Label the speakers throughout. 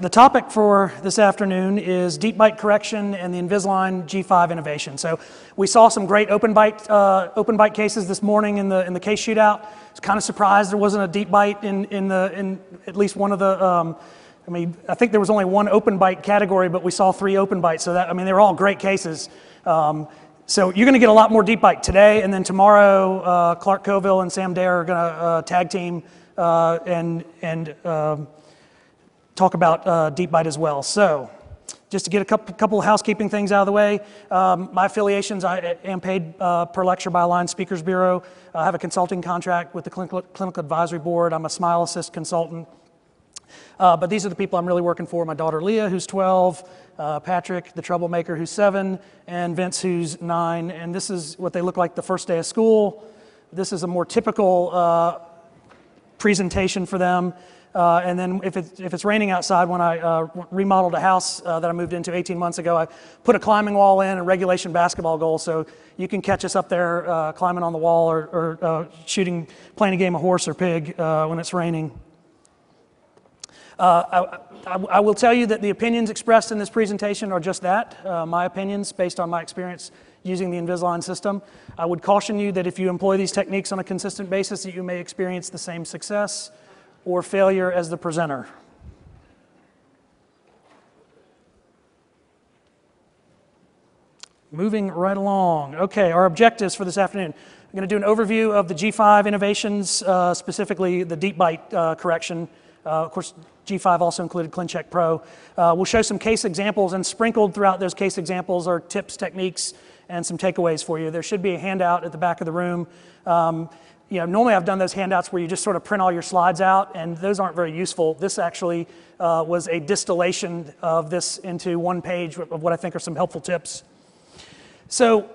Speaker 1: the topic for this afternoon is deep bite correction and the Invisalign G5 innovation. So we saw some great open bite, uh, open bite cases this morning in the, in the case shootout. I was kind of surprised there wasn't a deep bite in, in, the, in at least one of the, um, I mean, I think there was only one open bite category, but we saw three open bites. So that, I mean, they were all great cases. Um, so you're going to get a lot more deep bite today, and then tomorrow, uh, Clark Colville and Sam Daher are going to uh, tag team uh, and, and um, talk about uh, bite as well. So, just to get a couple, couple of housekeeping things out of the way, um, my affiliations, I am paid uh, per lecture by Alliance Speakers Bureau. I have a consulting contract with the Clinical, Clinical Advisory Board. I'm a Smile Assist consultant. Uh, but these are the people I'm really working for my daughter Leah, who's 12, uh, Patrick, the troublemaker, who's seven, and Vince, who's nine. And this is what they look like the first day of school. This is a more typical uh, presentation for them. Uh, and then if, it, if it's raining outside, when I uh, remodeled a house uh, that I moved into 18 months ago, I put a climbing wall in, a regulation basketball goal, so you can catch us up there uh, climbing on the wall or, or uh, shooting, playing a game of horse or pig uh, when it's raining. I, I, I, will tell you that the opinions expressed in this presentation are just that, my opinions based on my experience using the Invisalign system. I would caution you that if you employ these techniques on a consistent basis, that you may experience the same success or failure as the presenter. Moving right along. Okay, our objectives for this afternoon. I'm going to do an overview of the G5 innovations, uh, specifically the deep bite uh, correction. Uh, of course, G5 also included ClinCheck Pro. Uh, we'll show some case examples, and sprinkled throughout those case examples are tips, techniques, and some takeaways for you. There should be a handout at the back of the room. Um, you know, normally I've done those handouts where you just sort of print all your slides out, and those aren't very useful. This actually uh, was a distillation of this into one page of what I think are some helpful tips. So,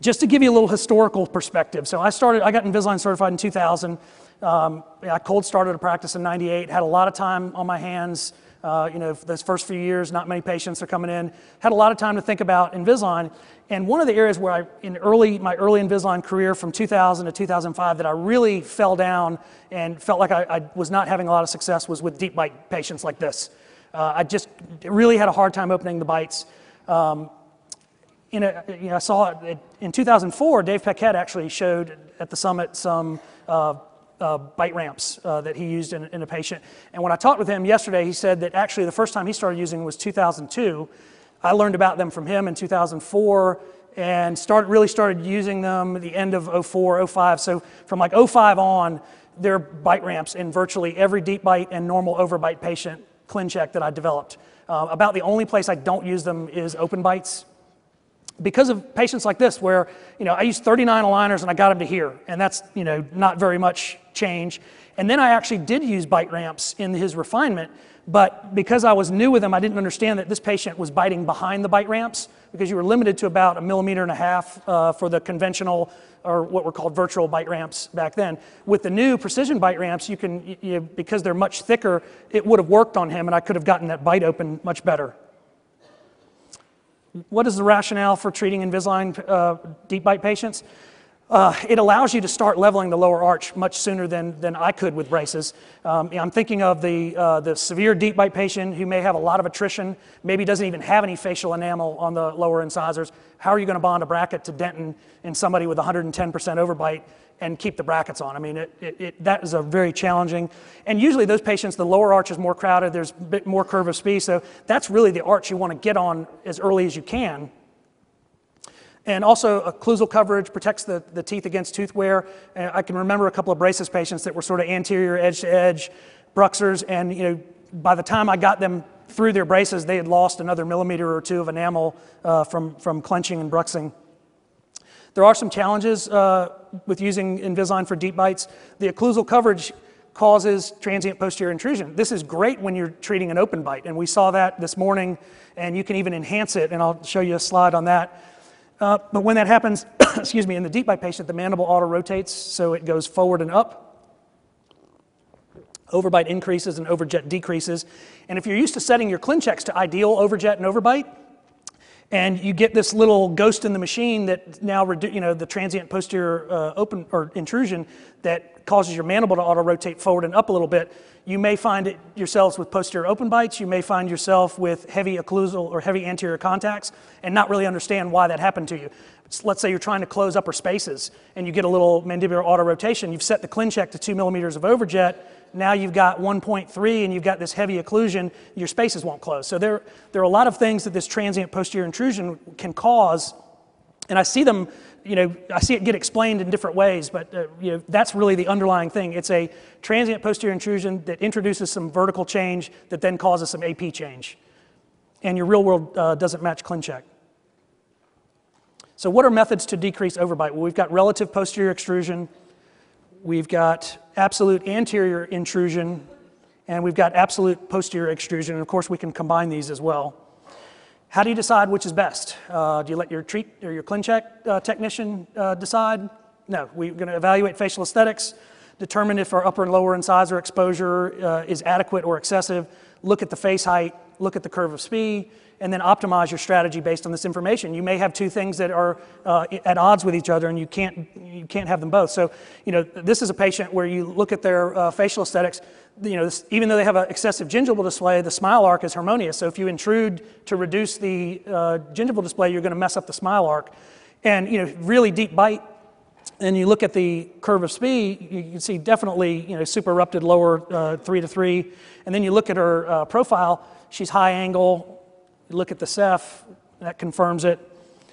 Speaker 1: just to give you a little historical perspective, so I started, I got Invisalign certified in 2000. Um, I cold started a practice in 98, had a lot of time on my hands. Uh, you know, those first few years, not many patients are coming in. Had a lot of time to think about Invisalign. And one of the areas where I, in early, my early Invisalign career from 2000 to 2005, that I really fell down and felt like I, I was not having a lot of success was with deep bite patients like this. Uh, I just really had a hard time opening the bites. Um, in a, you know, I saw it in 2004, Dave Paquette actually showed at the summit some uh, uh, bite ramps uh, that he used in, in, a patient. And when I talked with him yesterday, he said that actually the first time he started using was 2002. I learned about them from him in 2004 and started, really started using them the end of 04, 05. So from like 05 on, there are bite ramps in virtually every deep bite and normal overbite patient ClinCheck that I developed. Uh, about the only place I don't use them is open bites because of patients like this where you know i used 39 aligners and i got them to here and that's you know not very much change and then i actually did use bite ramps in his refinement but because I was new with them, I didn't understand that this patient was biting behind the bite ramps because you were limited to about a millimeter and a half uh, for the conventional or what were called virtual bite ramps back then. With the new precision bite ramps, you can, you, because they're much thicker, it would have worked on him and I could have gotten that bite open much better. What is the rationale for treating Invisalign uh, deep bite patients? Uh, it allows you to start leveling the lower arch much sooner than, than I could with braces. Um, I'm thinking of the, uh, the severe deep bite patient who may have a lot of attrition, maybe doesn't even have any facial enamel on the lower incisors. How are you going to bond a bracket to dentin in somebody with 110% overbite and keep the brackets on? I mean, it, it, it, that is a very challenging. And usually those patients, the lower arch is more crowded, there's a bit more curve of Spee. so that's really the arch you want to get on as early as you can and also, occlusal coverage protects the, the teeth against tooth wear. And I can remember a couple of braces patients that were sort of anterior edge to edge bruxers, and you know, by the time I got them through their braces, they had lost another millimeter or two of enamel uh, from, from clenching and bruxing. There are some challenges uh, with using Invisalign for deep bites. The occlusal coverage causes transient posterior intrusion. This is great when you're treating an open bite, and we saw that this morning, and you can even enhance it, and I'll show you a slide on that. Uh, but when that happens, excuse me, in the deep bite patient, the mandible auto rotates, so it goes forward and up. Overbite increases and overjet decreases. And if you're used to setting your ClinChecks to ideal overjet and overbite, And you get this little ghost in the machine that now, redu- you know, the transient posterior uh, open or intrusion that causes your mandible to auto rotate forward and up a little bit. You may find it yourselves with posterior open bites. You may find yourself with heavy occlusal or heavy anterior contacts and not really understand why that happened to you. Let's say you're trying to close upper spaces and you get a little mandibular auto rotation. You've set the ClinCheck to two millimeters of overjet now you've got 1.3 and you've got this heavy occlusion, your spaces won't close. So there, there are a lot of things that this transient posterior intrusion can cause, and I see them, you know, I see it get explained in different ways, but uh, you know, that's really the underlying thing. It's a transient posterior intrusion that introduces some vertical change that then causes some AP change. And your real world uh, doesn't match ClinCheck. So what are methods to decrease overbite? Well, we've got relative posterior extrusion, we've got absolute anterior intrusion, and we've got absolute posterior extrusion. And of course, we can combine these as well. How do you decide which is best? Uh, do you let your treat or your ClinCheck uh, technician uh, decide? No, we're going to evaluate facial aesthetics, determine if our upper and lower incisor exposure uh, is adequate or excessive, look at the face height, look at the curve of Spee, and then optimize your strategy based on this information. You may have two things that are uh, at odds with each other and you can't, you can't have them both. So, you know, this is a patient where you look at their uh, facial aesthetics, you know, this, even though they have an excessive gingival display, the smile arc is harmonious. So if you intrude to reduce the uh, gingival display, you're going to mess up the smile arc. And, you know, really deep bite, and you look at the curve of Spee, you can see definitely, you know, super erupted lower uh, three to three. And then you look at her uh, profile, she's high angle, you look at the Ceph, that confirms it.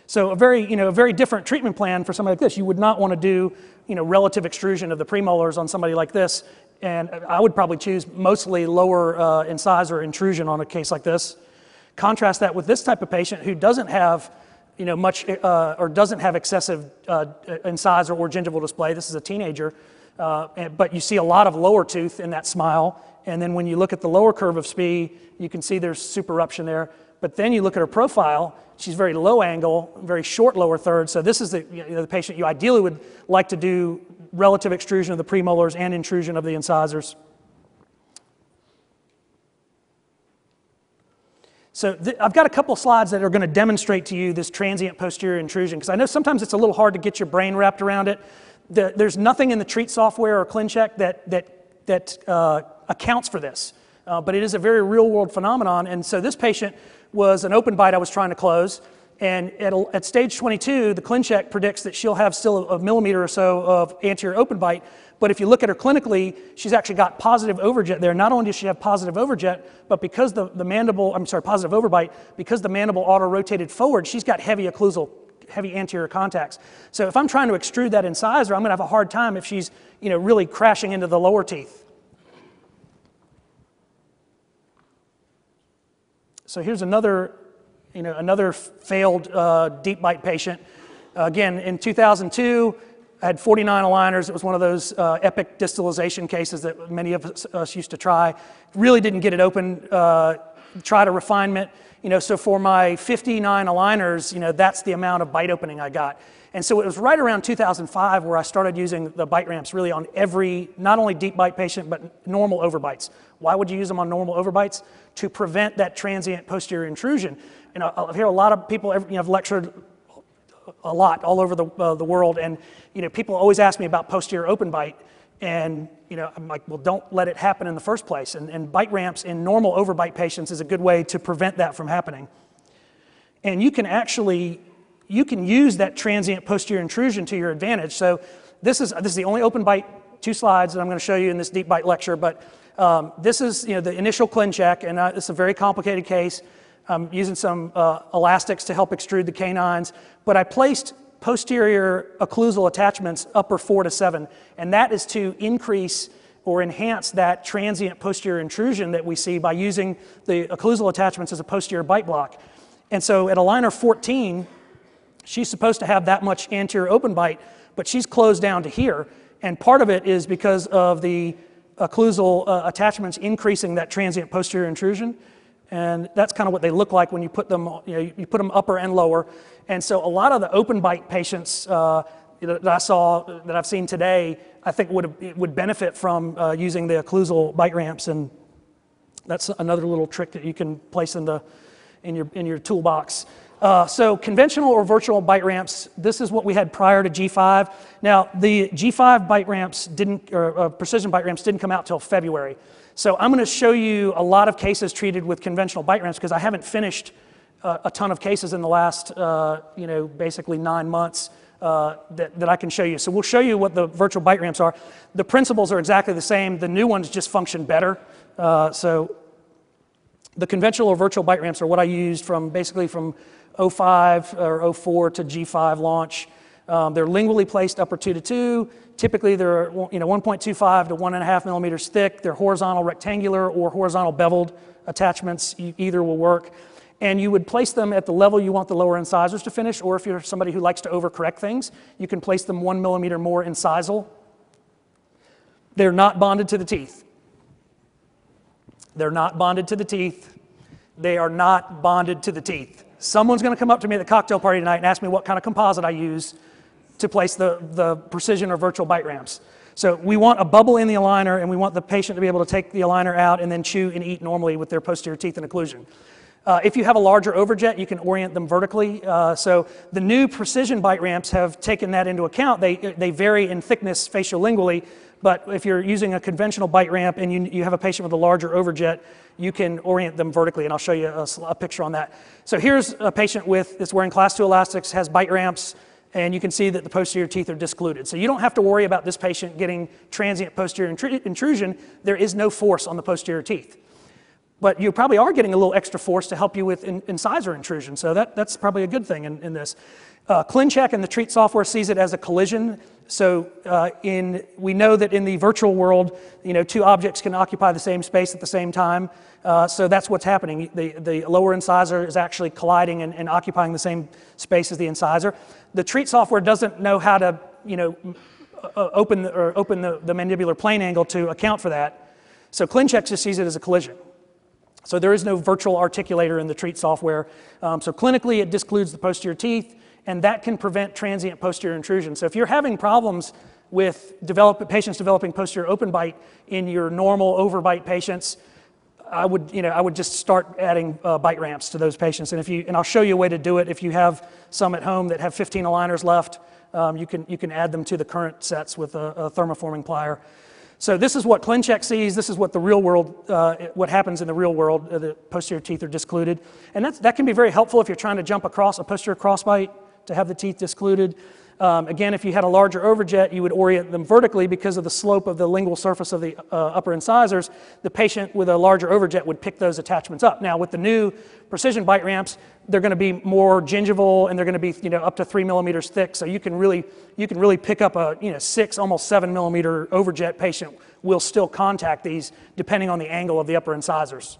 Speaker 1: So a very, you know, a very different treatment plan for somebody like this. You would not want to do, you know, relative extrusion of the premolars on somebody like this. And I would probably choose mostly lower uh, incisor intrusion on a case like this. Contrast that with this type of patient who doesn't have, you know, much uh, or doesn't have excessive uh, incisor or gingival display. This is a teenager, uh, but you see a lot of lower tooth in that smile. And then when you look at the lower curve of Spee, you can see there's supereruption there. But then you look at her profile, she's very low angle, very short lower third. So this is the, you know, the patient you ideally would like to do relative extrusion of the premolars and intrusion of the incisors. So I've got a couple slides that are going to demonstrate to you this transient posterior intrusion because I know sometimes it's a little hard to get your brain wrapped around it. The, there's nothing in the treat software or ClinCheck that, that, that uh, accounts for this, uh, but it is a very real world phenomenon. And so this patient was an open bite I was trying to close. And at, at stage 22, the ClinCheck predicts that she'll have still a, a millimeter or so of anterior open bite. But if you look at her clinically, she's actually got positive overjet there. Not only does she have positive overjet, but because the, the mandible, I'm sorry, positive overbite, because the mandible auto rotated forward, she's got heavy occlusal, heavy anterior contacts. So if I'm trying to extrude that incisor, I'm going to have a hard time if she's, you know, really crashing into the lower teeth. So here's another, you know, another failed uh, deep bite patient. Again, in 2002, I had 49 aligners. It was one of those uh, epic distalization cases that many of us, us, used to try. Really didn't get it open. Uh, tried a refinement. You know, so for my 59 aligners, you know, that's the amount of bite opening I got. And so it was right around 2005 where I started using the bite ramps really on every, not only deep bite patient, but normal overbites. Why would you use them on normal overbites? To prevent that transient posterior intrusion. And I hear a lot of people, you know, I've lectured a lot all over the, uh, the world, and you know, people always ask me about posterior open bite, and you know, I'm like, well, don't let it happen in the first place. And, and bite ramps in normal overbite patients is a good way to prevent that from happening. And you can actually you can use that transient posterior intrusion to your advantage. So this is, this is the only open bite, two slides that I'm going to show you in this deep bite lecture, but um, this is you know, the initial ClinCheck, and uh, it's a very complicated case. I'm using some uh, elastics to help extrude the canines, but I placed posterior occlusal attachments upper four to seven, and that is to increase or enhance that transient posterior intrusion that we see by using the occlusal attachments as a posterior bite block. And so at aligner 14, She's supposed to have that much anterior open bite, but she's closed down to here. And part of it is because of the occlusal uh, attachments increasing that transient posterior intrusion. And that's kind of what they look like when you put them, you, know, you put them upper and lower. And so a lot of the open bite patients uh, that I saw, that I've seen today, I think would, would benefit from uh, using the occlusal bite ramps. And that's another little trick that you can place in, the, in, your, in your toolbox. Uh, so conventional or virtual bite ramps, this is what we had prior to G5. Now, the G5 bite ramps didn't, or uh, precision bite ramps didn't come out till February. So I'm going to show you a lot of cases treated with conventional bite ramps because I haven't finished uh, a ton of cases in the last, uh, you know, basically nine months uh, that, that I can show you. So we'll show you what the virtual bite ramps are. The principles are exactly the same. The new ones just function better. Uh, so the conventional or virtual bite ramps are what I used from basically from 05 or 04 to G5 launch. Um, they're lingually placed upper two to two. Typically, they're you know 1.25 to one and a half millimeters thick. They're horizontal rectangular or horizontal beveled attachments. Either will work. And you would place them at the level you want the lower incisors to finish, or if you're somebody who likes to overcorrect things, you can place them one millimeter more incisal. They're not bonded to the teeth. They're not bonded to the teeth. They are not bonded to the teeth. Someone's going to come up to me at the cocktail party tonight and ask me what kind of composite I use to place the, the precision or virtual bite ramps. So we want a bubble in the aligner, and we want the patient to be able to take the aligner out and then chew and eat normally with their posterior teeth in occlusion. Uh, if you have a larger overjet, you can orient them vertically. Uh, so the new precision bite ramps have taken that into account. They, they vary in thickness faciolingually, but if you're using a conventional bite ramp and you, you have a patient with a larger overjet, you can orient them vertically, and I'll show you a, a picture on that. So here's a patient with that's wearing class two elastics, has bite ramps, and you can see that the posterior teeth are discluded. So you don't have to worry about this patient getting transient posterior intrusion. There is no force on the posterior teeth. But you probably are getting a little extra force to help you with in, incisor intrusion. So that, that's probably a good thing in, in this. Uh, ClinCheck and the Treat software sees it as a collision. So uh, in, we know that in the virtual world, you know, two objects can occupy the same space at the same time. Uh, so that's what's happening. The, the lower incisor is actually colliding and, and, occupying the same space as the incisor. The Treat software doesn't know how to, you know, uh, open, the, or open the, the mandibular plane angle to account for that. So ClinCheck just sees it as a collision. So there is no virtual articulator in the treat software. Um, so clinically, it discludes the posterior teeth, and that can prevent transient posterior intrusion. So if you're having problems with develop, patients developing posterior open bite in your normal overbite patients, I would, you know, I would just start adding uh, bite ramps to those patients. And if you, and I'll show you a way to do it. If you have some at home that have 15 aligners left, um, you can you can add them to the current sets with a, a thermoforming plier. So this is what ClinCheck sees. This is what the real world, uh, what happens in the real world. Uh, the posterior teeth are discluded. And that's, that can be very helpful if you're trying to jump across a posterior crossbite to have the teeth discluded. Um, again, if you had a larger overjet, you would orient them vertically because of the slope of the lingual surface of the uh, upper incisors. The patient with a larger overjet would pick those attachments up. Now, with the new precision bite ramps, they're going to be more gingival and they're going to be you know up to three millimeters thick. So you can really you can really pick up a you know six almost seven millimeter overjet patient will still contact these depending on the angle of the upper incisors.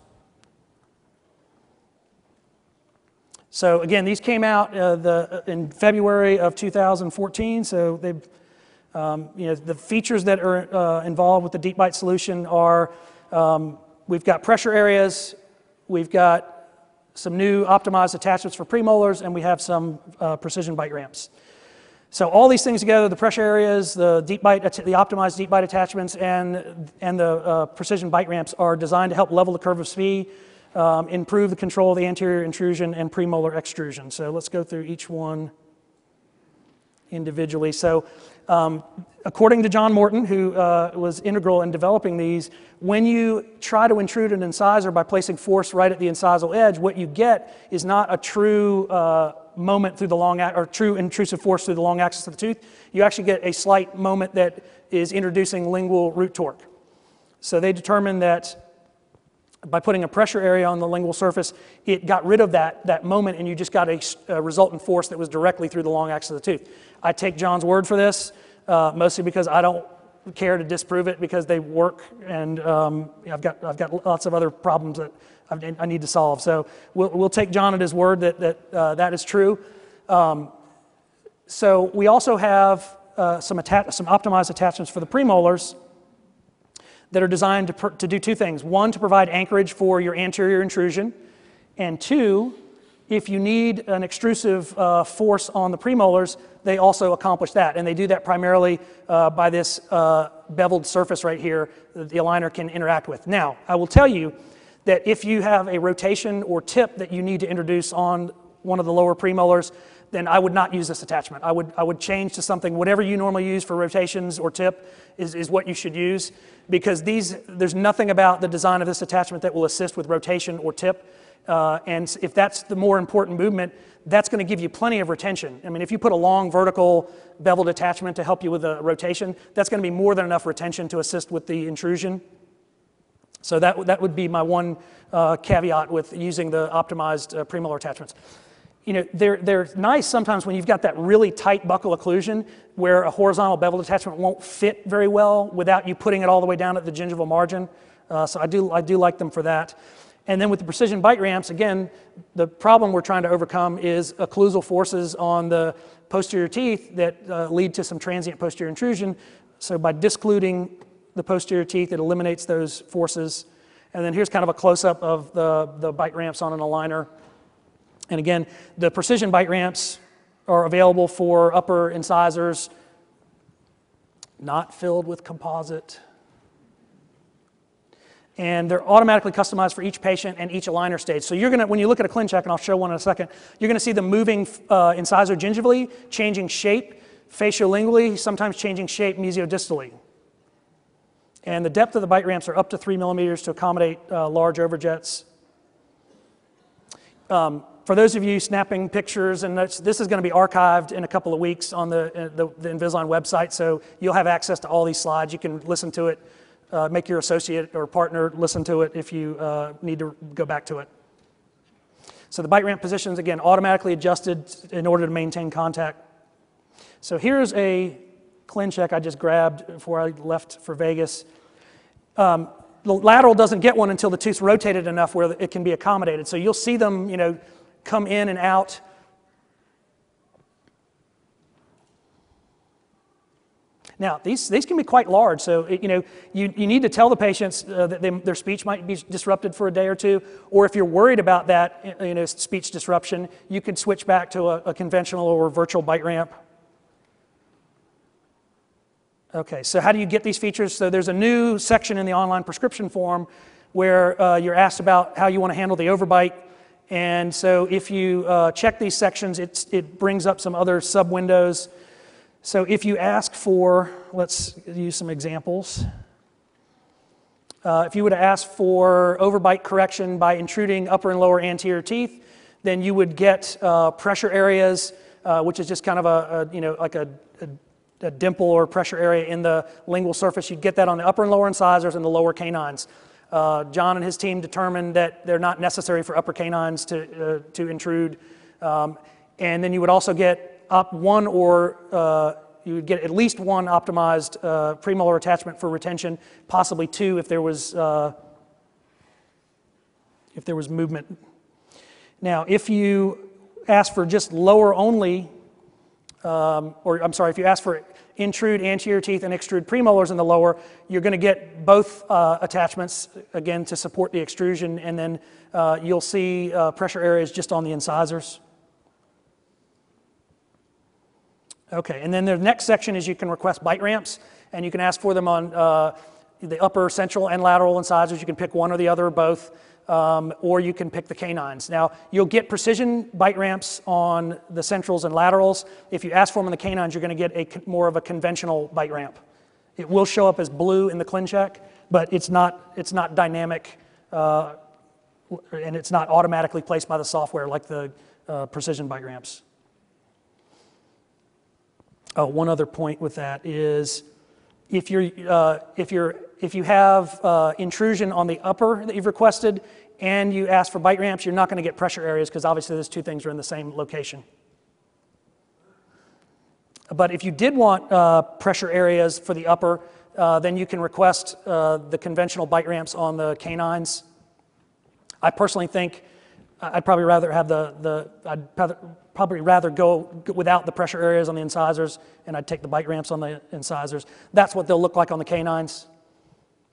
Speaker 1: So again, these came out uh, the, in February of 2014. So they, um, you know, the features that are uh, involved with the deep bite solution are um, we've got pressure areas, we've got some new optimized attachments for premolars, and we have some uh, precision bite ramps. So all these things together, the pressure areas, the deep bite, the optimized deep bite attachments, and, and the uh, precision bite ramps are designed to help level the curve of Spee um, improve the control of the anterior intrusion and premolar extrusion. So let's go through each one individually. So um, according to John Morton, who uh, was integral in developing these, when you try to intrude an incisor by placing force right at the incisal edge, what you get is not a true uh, moment through the long, or true intrusive force through the long axis of the tooth. You actually get a slight moment that is introducing lingual root torque. So they determined that by putting a pressure area on the lingual surface, it got rid of that, that moment and you just got a, a resultant force that was directly through the long axis of the tooth. I take John's word for this, uh, mostly because I don't care to disprove it because they work and um, I've, got, I've got lots of other problems that I need to solve. So we'll, we'll take John at his word that that, uh, that is true. Um, so we also have uh, some, some optimized attachments for the premolars that are designed to, to do two things. One, to provide anchorage for your anterior intrusion, and two, if you need an extrusive uh, force on the premolars, they also accomplish that. And they do that primarily uh, by this uh, beveled surface right here that the aligner can interact with. Now, I will tell you that if you have a rotation or tip that you need to introduce on one of the lower premolars, then I would not use this attachment. I would, I would change to something, whatever you normally use for rotations or tip is, is what you should use because these, there's nothing about the design of this attachment that will assist with rotation or tip. Uh, and if that's the more important movement, that's going to give you plenty of retention. I mean, if you put a long vertical beveled attachment to help you with the rotation, that's going to be more than enough retention to assist with the intrusion. So that, that would be my one uh, caveat with using the optimized uh, premolar attachments. You know, they're, they're nice sometimes when you've got that really tight buccal occlusion where a horizontal bevel attachment won't fit very well without you putting it all the way down at the gingival margin. Uh, so I do, I do like them for that. And then with the precision bite ramps, again, the problem we're trying to overcome is occlusal forces on the posterior teeth that uh, lead to some transient posterior intrusion. So by discluding the posterior teeth, it eliminates those forces. And then here's kind of a close-up of the, the bite ramps on an aligner. And again, the precision bite ramps are available for upper incisors, not filled with composite. And they're automatically customized for each patient and each aligner stage. So you're gonna, when you look at a ClinCheck, and I'll show one in a second, you're gonna see them moving uh, incisor gingivally, changing shape, faciolingually, sometimes changing shape mesiodistally. And the depth of the bite ramps are up to three millimeters to accommodate uh, large overjets. Um, for those of you snapping pictures, and this is going to be archived in a couple of weeks on the, uh, the, the, Invisalign website, so you'll have access to all these slides. You can listen to it, uh, make your associate or partner listen to it if you uh, need to go back to it. So the bite ramp positions, again, automatically adjusted in order to maintain contact. So here's a ClinCheck I just grabbed before I left for Vegas. Um, the lateral doesn't get one until the tooth's rotated enough where it can be accommodated. So you'll see them, you know, come in and out. Now, these, these can be quite large, so you know you, you need to tell the patients uh, that they, their speech might be disrupted for a day or two, or if you're worried about that you know, speech disruption, you can switch back to a, a conventional or virtual bite ramp. Okay, so how do you get these features? So there's a new section in the online prescription form where uh, you're asked about how you want to handle the overbite. And so if you uh, check these sections, it brings up some other sub windows. So if you ask for, let's use some examples. Uh, if you would ask for overbite correction by intruding upper and lower anterior teeth, then you would get uh, pressure areas, uh, which is just kind of a, a you know, like a, a a dimple or pressure area in the lingual surface. You'd get that on the upper and lower incisors and the lower canines. Uh, John and his team determined that they're not necessary for upper canines to, uh, to intrude. Um, and then you would also get up one or uh, you would get at least one optimized uh, premolar attachment for retention, possibly two if there was, uh, if there was movement. Now, if you ask for just lower only um, or I'm sorry, if you ask for intrude anterior teeth and extrude premolars in the lower, you're going to get both uh, attachments, again, to support the extrusion, and then uh, you'll see uh, pressure areas just on the incisors. Okay, and then the next section is you can request bite ramps, and you can ask for them on uh, the upper central and lateral incisors. You can pick one or the other or both um, or you can pick the canines. Now, you'll get precision bite ramps on the centrals and laterals. If you ask for them on the canines, you're going to get a more of a conventional bite ramp. It will show up as blue in the ClinCheck, but it's not, it's not dynamic uh, and it's not automatically placed by the software like the uh, precision bite ramps. Oh, one other point with that is if, you're, uh, if, you're, if you have uh, intrusion on the upper that you've requested and you ask for bite ramps, you're not going to get pressure areas because obviously those two things are in the same location. But if you did want uh, pressure areas for the upper, uh, then you can request uh, the conventional bite ramps on the canines. I personally think I'd probably rather have the, the I'd probably rather go without the pressure areas on the incisors and I'd take the bite ramps on the incisors. That's what they'll look like on the canines.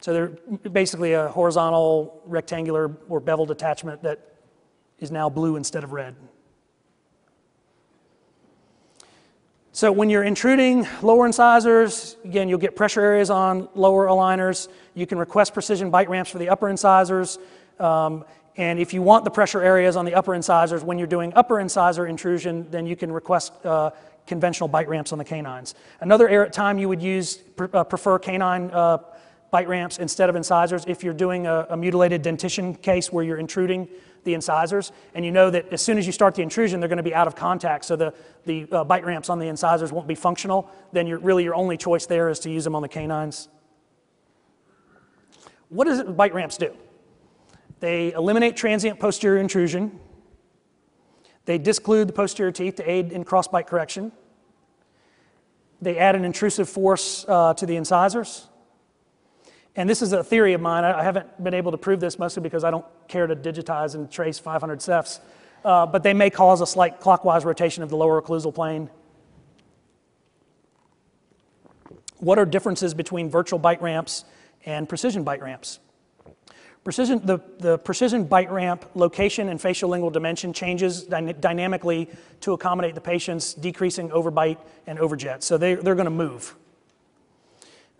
Speaker 1: So they're basically a horizontal, rectangular, or beveled attachment that is now blue instead of red. So when you're intruding lower incisors, again, you'll get pressure areas on lower aligners. You can request precision bite ramps for the upper incisors. Um, And if you want the pressure areas on the upper incisors, when you're doing upper incisor intrusion, then you can request uh, conventional bite ramps on the canines. Another time you would use, uh, prefer canine uh, bite ramps instead of incisors if you're doing a, a mutilated dentition case where you're intruding the incisors, and you know that as soon as you start the intrusion, they're going to be out of contact, so the, the uh, bite ramps on the incisors won't be functional, then you're, really your only choice there is to use them on the canines. What does it, bite ramps do? They eliminate transient posterior intrusion. They disclude the posterior teeth to aid in crossbite correction. They add an intrusive force uh, to the incisors. And this is a theory of mine. I haven't been able to prove this mostly because I don't care to digitize and trace 500 cephs. Uh, but they may cause a slight clockwise rotation of the lower occlusal plane. What are differences between virtual bite ramps and precision bite ramps? Precision, the, the precision bite ramp location and facial lingual dimension changes dyna- dynamically to accommodate the patient's decreasing overbite and overjet. So they, they're going to move.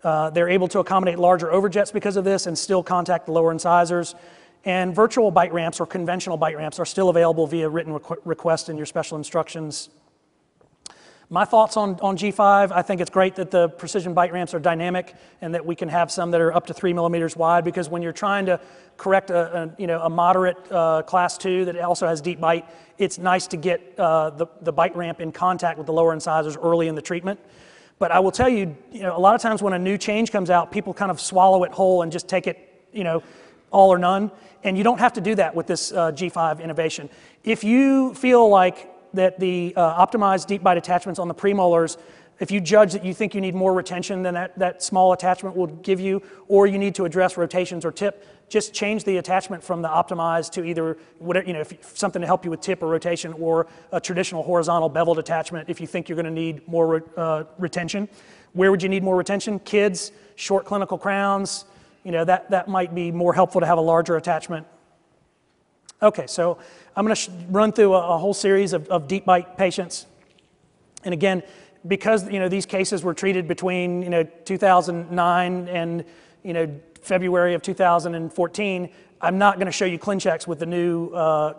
Speaker 1: Uh, they're able to accommodate larger overjets because of this and still contact the lower incisors. And virtual bite ramps or conventional bite ramps are still available via written requ- request in your special instructions. My thoughts on, on G5, I think it's great that the precision bite ramps are dynamic and that we can have some that are up to three millimeters wide because when you're trying to correct a, a you know, a moderate uh, class two that also has deep bite, it's nice to get uh, the, the bite ramp in contact with the lower incisors early in the treatment. But I will tell you, you know, a lot of times when a new change comes out, people kind of swallow it whole and just take it, you know, all or none. And you don't have to do that with this uh, G5 innovation. If you feel like that the uh, optimized deep bite attachments on the premolars, if you judge that you think you need more retention than that, that small attachment will give you, or you need to address rotations or tip, just change the attachment from the optimized to either whatever, you know, if, something to help you with tip or rotation, or a traditional horizontal beveled attachment if you think you're going to need more uh, retention. Where would you need more retention? Kids, short clinical crowns, you know, that, that might be more helpful to have a larger attachment. Okay, so I'm going to run through a, a whole series of, of deep bite patients. And again, because you know these cases were treated between you know 2009 and you know February of 2014, I'm not going to show you ClinChecks with the new uh,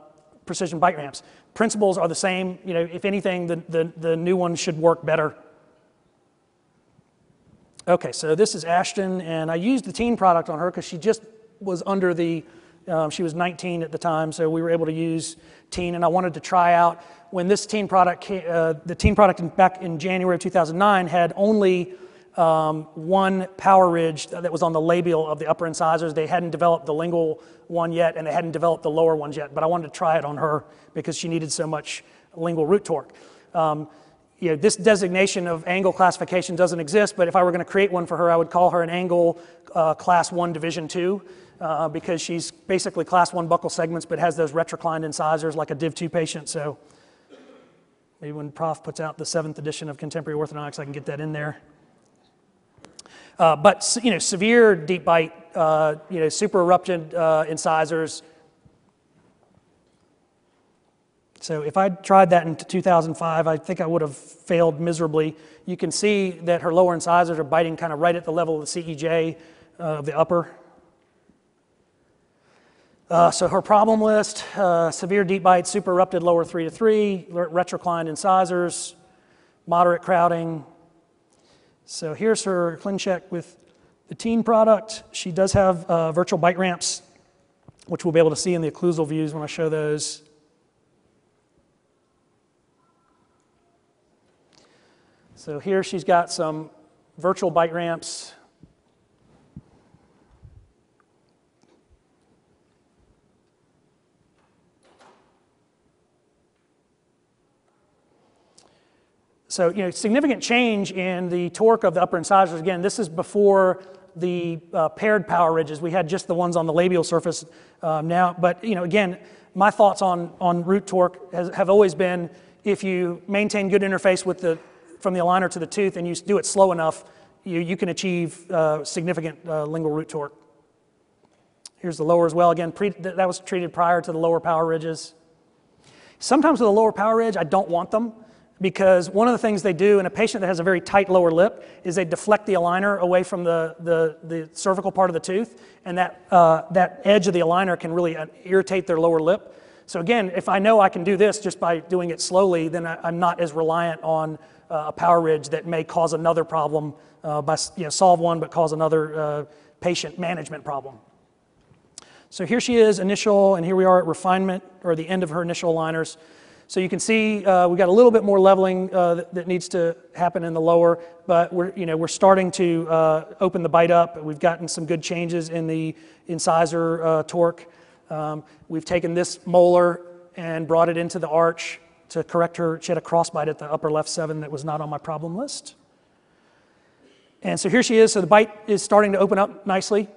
Speaker 1: precision bite ramps. Principles are the same. You know, if anything, the, the, the new one should work better. Okay, so this is Ashton, and I used the teen product on her because she just was under the, um, she was 19 at the time, so we were able to use teen, and I wanted to try out when this teen product, uh, the teen product back in January of 2009 had only um, one power ridge that was on the labial of the upper incisors. They hadn't developed the lingual one yet, and they hadn't developed the lower ones yet, but I wanted to try it on her because she needed so much lingual root torque. Um, you know, this designation of angle classification doesn't exist, but if I were going to create one for her, I would call her an angle uh, class 1 division 2 uh, because she's basically class 1 buccal segments but has those retroclined incisors like a div 2 patient. So maybe when Proffit puts out the seventh edition of Contemporary Orthodontics, I can get that in there. Uh, but you know, severe deep bite, uh, you know, super erupted uh, incisors, So if I tried that in 2005, I think I would have failed miserably. You can see that her lower incisors are biting kind of right at the level of the CEJ uh, of the upper. Uh, so her problem list, uh, severe deep bite, super erupted lower 3 to 3, retroclined incisors, moderate crowding. So here's her ClinCheck with the teen product. She does have uh, virtual bite ramps, which we'll be able to see in the occlusal views when I show those. So here she's got some virtual bite ramps. So, you know, significant change in the torque of the upper incisors. Again, this is before the uh, paired power ridges. We had just the ones on the labial surface um, now. But, you know, again, my thoughts on, on root torque has, have always been if you maintain good interface with the from the aligner to the tooth and you do it slow enough, you, you can achieve uh, significant uh, lingual root torque. Here's the lower as well. Again, pre, that was treated prior to the lower power ridges. Sometimes with a lower power ridge, I don't want them because one of the things they do in a patient that has a very tight lower lip is they deflect the aligner away from the, the, the cervical part of the tooth, and that, uh, that edge of the aligner can really uh, irritate their lower lip. So again, if I know I can do this just by doing it slowly, then I, I'm not as reliant on uh, a power ridge that may cause another problem uh, by you know, solve one but cause another uh, patient management problem. So here she is, initial, and here we are at refinement, or the end of her initial aligners. So you can see uh, we've got a little bit more leveling uh, that, that, needs to happen in the lower, but we're, you know, we're starting to uh, open the bite up. We've gotten some good changes in the incisor uh, torque. Um, we've taken this molar and brought it into the arch to correct her. She had a crossbite at the upper left seven that was not on my problem list. And so here she is. So the bite is starting to open up nicely.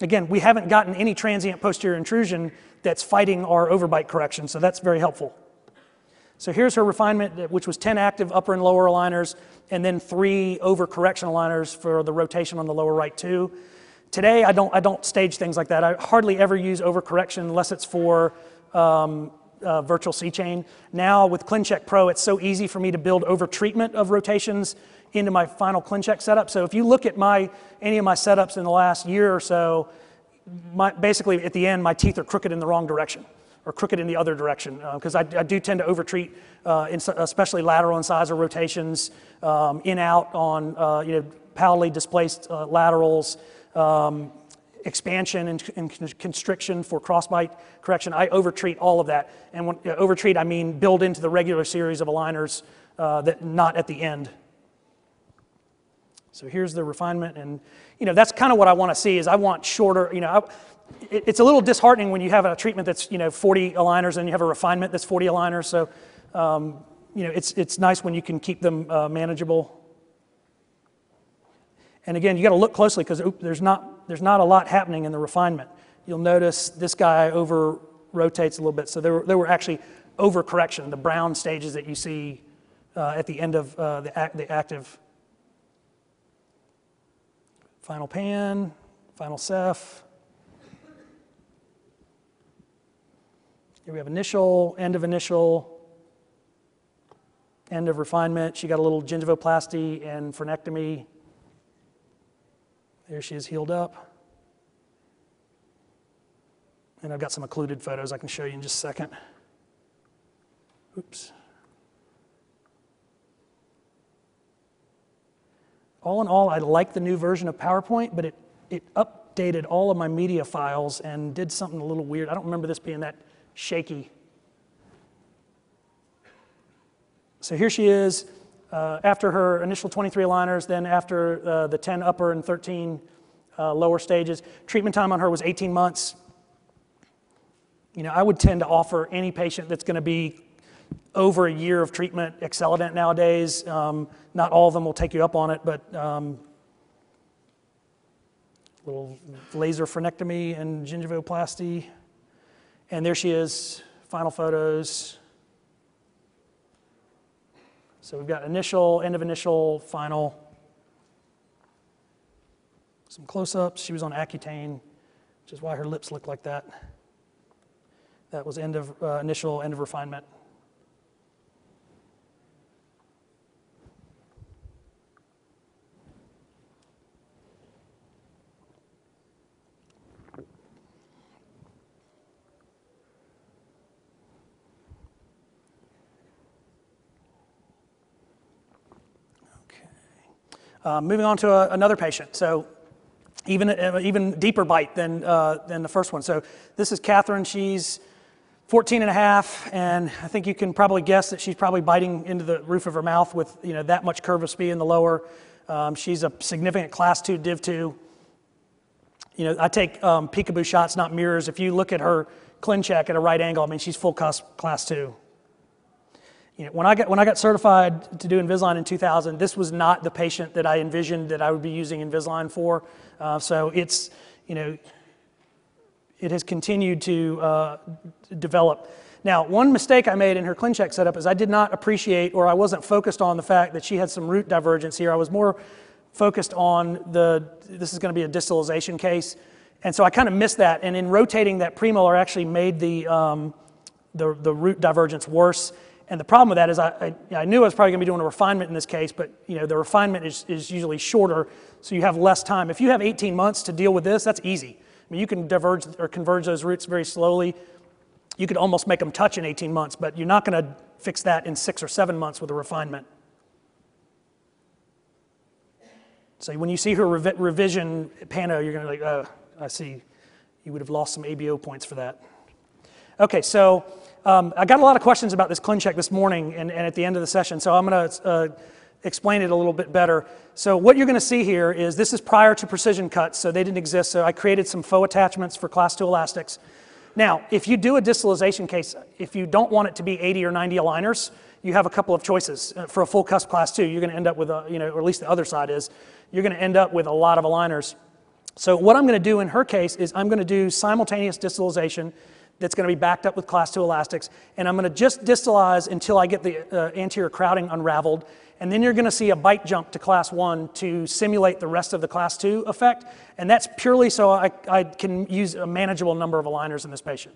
Speaker 1: Again, we haven't gotten any transient posterior intrusion that's fighting our overbite correction, so that's very helpful. So here's her refinement, which was 10 active upper and lower aligners, and then three overcorrection aligners for the rotation on the lower right too. Today, I don't, I don't stage things like that. I hardly ever use overcorrection unless it's for um, uh, virtual C-chain. Now with ClinCheck Pro, it's so easy for me to build over treatment of rotations into my final ClinCheck setup. So if you look at my, any of my setups in the last year or so, my, basically at the end, my teeth are crooked in the wrong direction or crooked in the other direction because uh, I, I, do tend to overtreat, uh, in, especially lateral incisor rotations, um, in out on uh, you know palatal displaced uh, laterals, um, expansion and, and, constriction for crossbite correction. I overtreat all of that, and when uh, overtreat I mean build into the regular series of aligners uh, that not at the end. So here's the refinement, and you know that's kind of what I want to see. Is I want shorter. You know, I, it, it's a little disheartening when you have a treatment that's you know 40 aligners and you have a refinement that's 40 aligners. So um, you know it's it's nice when you can keep them uh, manageable. And again, you got to look closely because there's not there's not a lot happening in the refinement. You'll notice this guy over rotates a little bit. So there were, there were actually overcorrection, the brown stages that you see uh, at the end of uh, the, the active Final pan, final ceph. Here we have initial, end of initial, end of refinement. She got a little gingivoplasty and frenectomy. There she is healed up. And I've got some occluded photos I can show you in just a second. Oops. All in all, I like the new version of PowerPoint, but it, it updated all of my media files and did something a little weird. I don't remember this being that shaky. So here she is uh, after her initial 23 aligners, then after uh, the 10 upper and 13 uh, lower stages. Treatment time on her was 18 months. You know, I would tend to offer any patient that's going to be over a year of treatment AcceleDent nowadays. Um, not all of them will take you up on it, but um, little laser frenectomy and gingivoplasty. And there she is, final photos. So we've got initial, end of initial, final. Some close ups. She was on Accutane, which is why her lips look like that. That was end of uh, initial, end of refinement. Uh, moving on to a, another patient. So even, uh, even deeper bite than, uh, than the first one. So this is Catherine. She's 14 and a half, and I think you can probably guess that she's probably biting into the roof of her mouth with you know, that much curve of Spee in the lower. Um, she's a significant class 2 div 2. You know, I take um, peekaboo shots, not mirrors. If you look at her ClinCheck at a right angle, I mean, she's full class, class 2 you know, when I got when I got certified to do Invisalign in 2000, this was not the patient that I envisioned that I would be using Invisalign for. Uh, so it's you know, it has continued to uh, develop. Now, one mistake I made in her ClinCheck setup is I did not appreciate or I wasn't focused on the fact that she had some root divergence here. I was more focused on the this is going to be a distalization case, and so I kind of missed that. And in rotating that premolar, actually made the um, the, the root divergence worse And the problem with that is I, I, I knew I was probably going to be doing a refinement in this case, but you know the refinement is, is usually shorter, so you have less time. If you have 18 months to deal with this, that's easy. I mean, you can diverge or converge those roots very slowly. You could almost make them touch in 18 months, but you're not going to fix that in six or seven months with a refinement. So when you see her revi- revision pano, you're going to be like, oh, I see. You would have lost some ABO points for that. Okay, so um, I got a lot of questions about this ClinCheck this morning and, and at the end of the session, so I'm going to uh, explain it a little bit better. So what you're going to see here is this is prior to precision cuts, so they didn't exist. So I created some faux attachments for class 2 elastics. Now, if you do a distalization case, if you don't want it to be 80 or 90 aligners, you have a couple of choices. Uh, For a full cusp class 2, you're going to end up with, a, you know, or at least the other side is, you're going to end up with a lot of aligners. So what I'm going to do in her case is I'm going to do simultaneous distalization that's going to be backed up with class 2 elastics, and I'm going to just distalize until I get the uh, anterior crowding unraveled, and then you're going to see a bite jump to class 1 to simulate the rest of the class 2 effect, and that's purely so I, I can use a manageable number of aligners in this patient.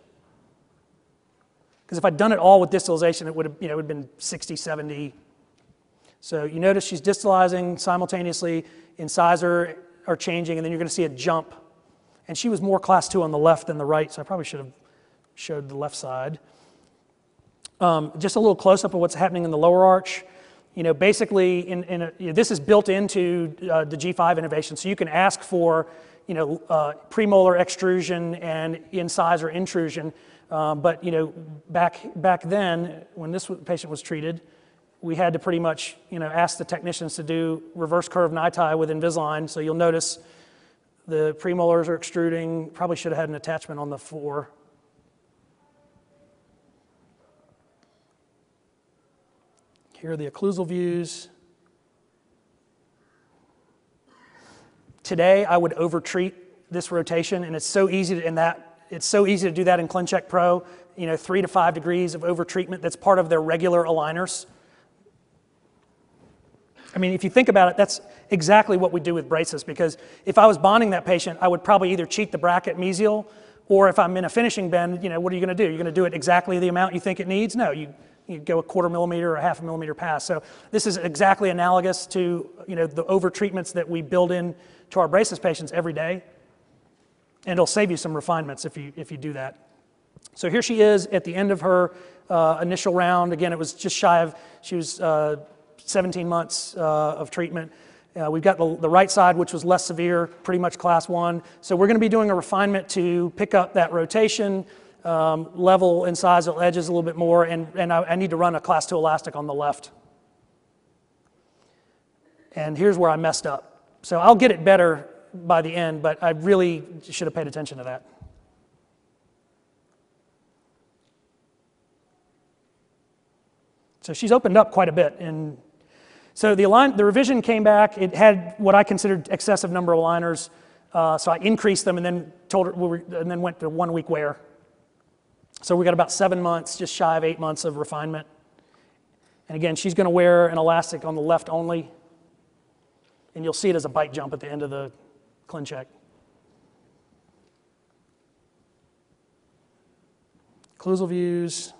Speaker 1: Because if I'd done it all with distalization, it would have, you know, would have been 60, 70. So you notice she's distalizing simultaneously, incisor are changing, and then you're going to see a jump. And she was more class 2 on the left than the right, so I probably should have showed the left side. Um, just a little close up of what's happening in the lower arch. You know, basically, in, in a, you know, this is built into uh, the G5 innovation, so you can ask for, you know, uh, premolar extrusion and incisor intrusion. Um, but you know, back back then, when this patient was treated, we had to pretty much, you know, ask the technicians to do reverse curve NiTi with Invisalign. So you'll notice the premolars are extruding. Probably should have had an attachment on the four. Here are the occlusal views. Today, I would overtreat this rotation, and it's so easy to, in that it's so easy to do that in ClinCheck Pro. You know, three to five degrees of overtreatment. That's part of their regular aligners. I mean, if you think about it, that's exactly what we do with braces. Because if I was bonding that patient, I would probably either cheat the bracket mesial, or if I'm in a finishing bend, you know, what are you going to do? You're going to do it exactly the amount you think it needs? No, you you go a quarter millimeter or a half a millimeter past. So this is exactly analogous to you know the over treatments that we build in to our braces patients every day, and it'll save you some refinements if you if you do that. So here she is at the end of her uh, initial round. Again, it was just shy of she was uh, 17 months uh, of treatment. Uh, we've got the, the, right side, which was less severe, pretty much class one. So we're going to be doing a refinement to pick up that rotation, um, level incisal edges a little bit more, and, and I, I need to run a class 2 elastic on the left. And here's where I messed up. So I'll get it better by the end, but I really should have paid attention to that. So she's opened up quite a bit. And so the, align, the revision came back. It had what I considered excessive number of aligners. Uh, so I increased them and then told her, and then went to one week wear. So we got about seven months, just shy of eight months of refinement. And again, she's going to wear an elastic on the left only. And you'll see it as a bite jump at the end of the ClinCheck. Occlusal views.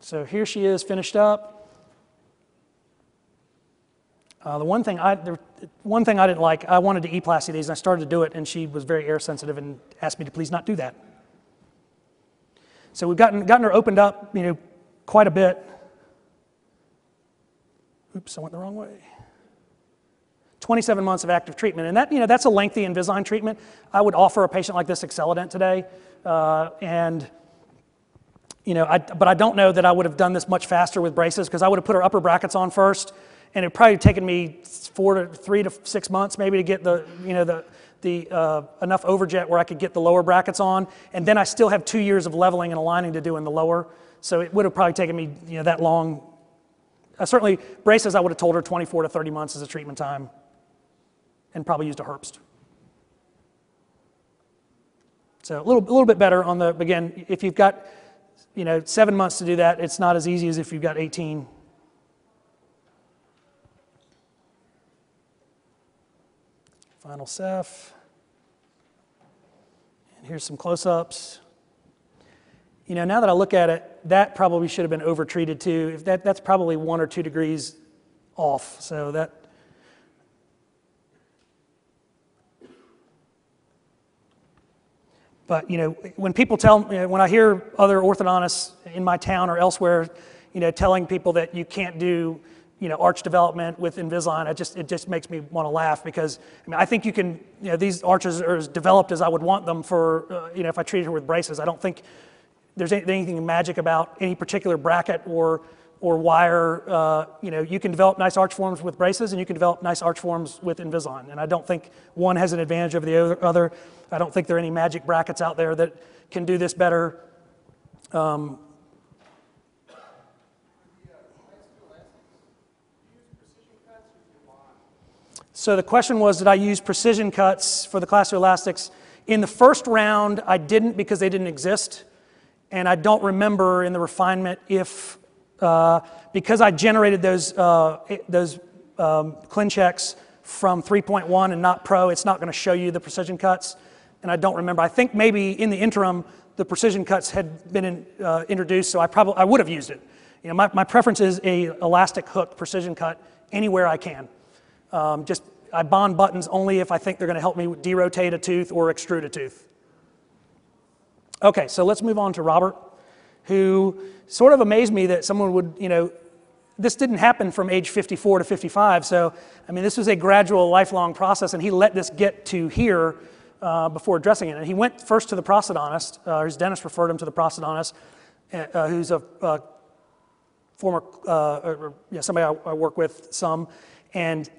Speaker 1: So here she is finished up. Uh, the one thing I, the one thing I didn't like, I wanted to e-plasty these, and I started to do it, and she was very air sensitive and asked me to please not do that. So we've gotten, gotten her opened up, you know, quite a bit. Oops, I went the wrong way. 27 months of active treatment, and that, you know, that's a lengthy Invisalign treatment. I would offer a patient like this AcceleDent today, uh, and you know, I, but I don't know that I would have done this much faster with braces because I would have put her upper brackets on first and it probably taken me four to three to six months maybe to get the you know the the uh, enough overjet where I could get the lower brackets on, and then I still have two years of leveling and aligning to do in the lower. So it would have probably taken me you know that long. Uh, certainly braces I would have told her 24 to 30 months as a treatment time, and probably used a Herbst. So a little, a little bit better on the again if you've got you know seven months to do that, it's not as easy as if you've got 18 Final Ceph. And here's some close-ups. You know, now that I look at it, that probably should have been over-treated too. If that, that's probably one or two degrees off. So that, But you know, when people tell, you know, when I hear other orthodontists in my town or elsewhere, you know, telling people that you can't do, you know, arch development with Invisalign, I just it just makes me want to laugh because I mean I think you can, you know, these arches are as developed as I would want them for, uh, you know, if I treated her with braces. I don't think there's anything magic about any particular bracket or or wire. Uh, you know, you can develop nice arch forms with braces, and you can develop nice arch forms with Invisalign. And I don't think one has an advantage over the other. I don't think there are any magic brackets out there that can do this better. Um, so the question was, did I use precision cuts for the class of elastics? In the first round, I didn't because they didn't exist. And I don't remember in the refinement if uh, because I generated those, uh, those um, from 3.1 and not Pro, it's not going to show you the precision cuts. And I don't remember. I think maybe in the interim, the precision cuts had been in, uh, introduced, so I probably I would have used it. You know, my, my preference is a elastic hook precision cut anywhere I can. Um, just I bond buttons only if I think they're going to help me derotate a tooth or extrude a tooth. Okay, so let's move on to Robert who sort of amazed me that someone would, you know, this didn't happen from age 54 to 55. So, I mean, this was a gradual, lifelong process, and he let this get to here uh, before addressing it. And he went first to the prosthodontist. Uh, his dentist referred him to the prosthodontist, uh, who's a uh, former, uh, or, yeah, somebody I, I work with some. And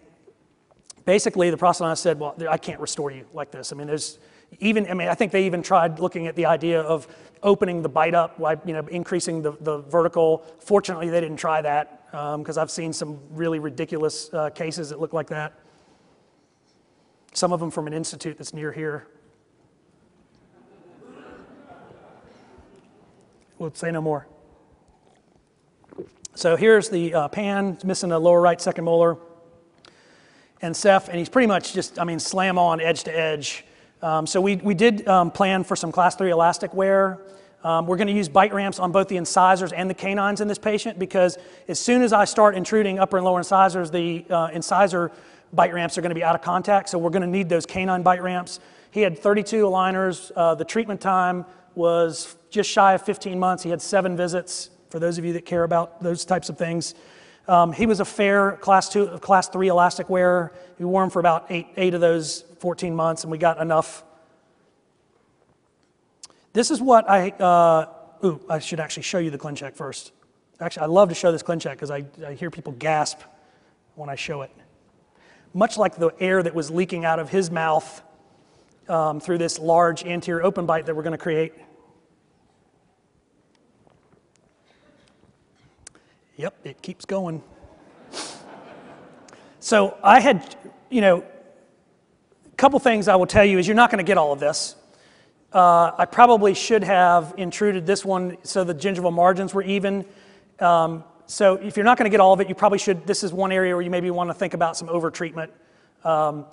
Speaker 1: basically, the prosthodontist said, Well, I can't restore you like this. I mean, there's even, I mean, I think they even tried looking at the idea of opening the bite up, you know, increasing the, the vertical. Fortunately, they didn't try that because um, I've seen some really ridiculous uh, cases that look like that. Some of them from an institute that's near here. We'll say no more. So here's the uh, pan, it's missing a lower right second molar. And Ceph, and he's pretty much just, I mean, slam on edge to edge. Um, so we, we did um, plan for some class 3 elastic wear. Um, we're going to use bite ramps on both the incisors and the canines in this patient because as soon as I start intruding upper and lower incisors, the uh, incisor bite ramps are going to be out of contact. So we're going to need those canine bite ramps. He had 32 aligners. Uh, the treatment time was just shy of 15 months. He had seven visits, for those of you that care about those types of things. Um, he was a fair class two, class three elastic wearer. We wore him for about eight, eight of those 14 months, and we got enough. This is what I, uh, ooh, I should actually show you the ClinCheck first. Actually, I love to show this ClinCheck because I, I hear people gasp when I show it. Much like the air that was leaking out of his mouth um, through this large anterior open bite that we're going to create. Yep, it keeps going. so I had, you know, a couple things I will tell you is you're not going to get all of this. Uh, I probably should have intruded this one so the gingival margins were even. Um, so if you're not going to get all of it, you probably should. This is one area where you maybe want to think about some over treatment. Um,